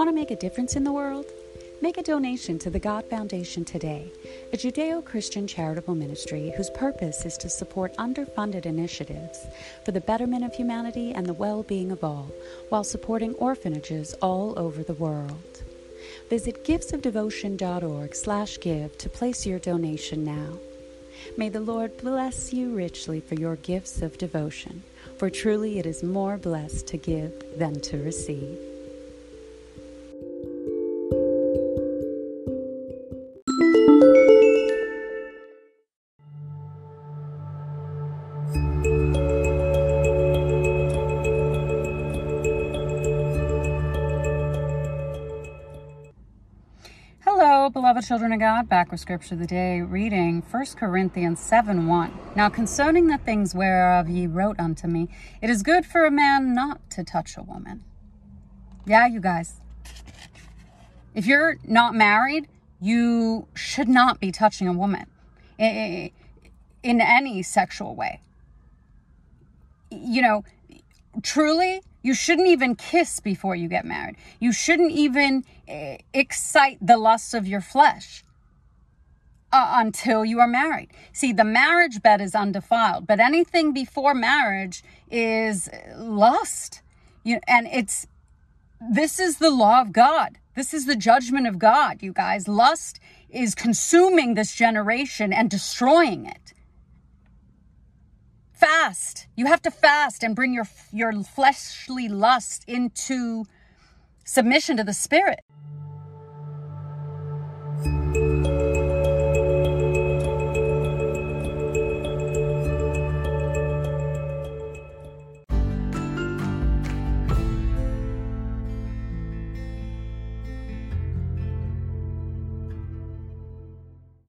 Want to make a difference in the world? Make a donation to the God Foundation today, a Judeo Christian charitable ministry whose purpose is to support underfunded initiatives for the betterment of humanity and the well being of all, while supporting orphanages all over the world. Visit giftsofdevotion.org slash give to place your donation now. May the Lord bless you richly for your gifts of devotion, for truly it is more blessed to give than to receive. Beloved children of God, back with scripture of the day, reading 1 Corinthians 7 1. Now, concerning the things whereof ye wrote unto me, it is good for a man not to touch a woman. Yeah, you guys. If you're not married, you should not be touching a woman in any sexual way. You know, truly, you shouldn't even kiss before you get married. You shouldn't even uh, excite the lusts of your flesh uh, until you are married. See, the marriage bed is undefiled, but anything before marriage is lust. You and it's this is the law of God. This is the judgment of God, you guys. Lust is consuming this generation and destroying it fast. You have to fast and bring your your fleshly lust into submission to the spirit